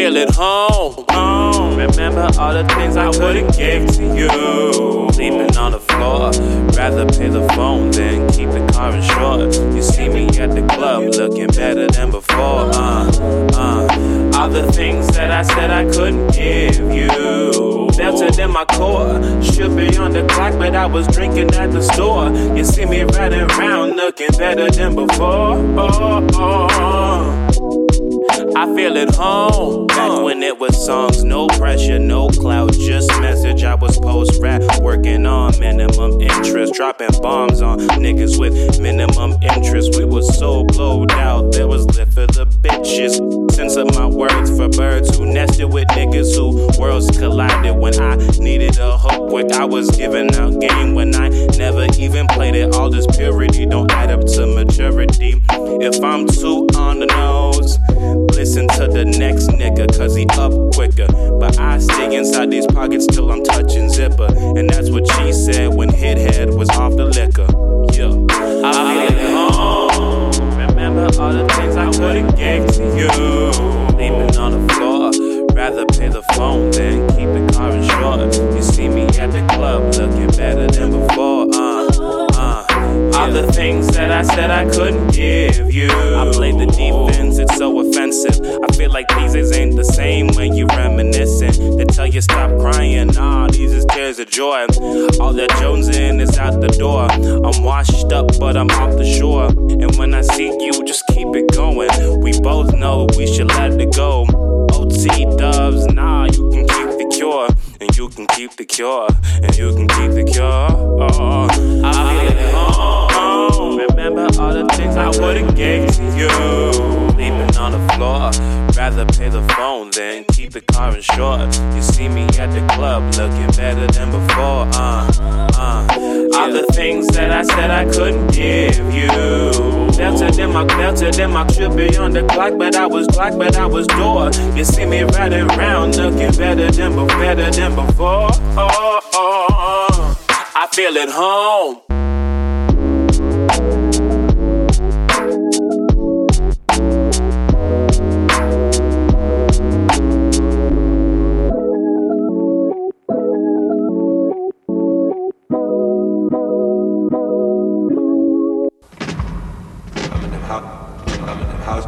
feel at home. home. Remember all the things I would've gave to you. Sleeping on the floor, rather pay the phone than keep the car insured. You see me at the club looking better than before. Uh, uh. All the things that I said I couldn't give you. Melted in my core. Should be on the clock, but I was drinking at the store. You see me riding around looking better than before. Oh, oh, oh. I feel at home. It was songs, no pressure, no cloud, just message. I was post rap, working on minimum interest, dropping bombs on niggas with minimum interest. We was so blowed out, there was lit for the bitches. Censor my words for birds who nested with niggas who worlds collided when I needed a hook quick. I was giving out game when I never even played it. All this purity don't add up to maturity. If I'm too on the nose, listen to the next nigga, cause he up quicker. But I stay inside these pockets till I'm touching zipper. And that's what she said when Hit Head was off the liquor. Yeah. I at home. Uh-uh. Remember all the things I would've gave to you. Sleeping on the floor. Rather pay the phone than keep the car insured. You see me at the club looking the things that I said I couldn't give you. I played the defense, it's so offensive. I feel like these ain't the same when you reminiscing. They tell you stop crying, nah, these is tears of joy. All that jonesing is out the door. I'm washed up, but I'm off the shore. And when I see you, just keep it going. We both know we should let it go. OT dubs, nah, you can keep the cure. And you can keep the cure. And you can keep the would've gave to you. Sleeping on the floor. Rather pay the phone than keep the car insured. You see me at the club looking better than before. Uh, uh. All the things that I said I couldn't give you. Melted in my melted in my should be on the clock, but I was clock, but I was door. You see me riding around looking better than better than before. Oh, oh, oh. I feel at home.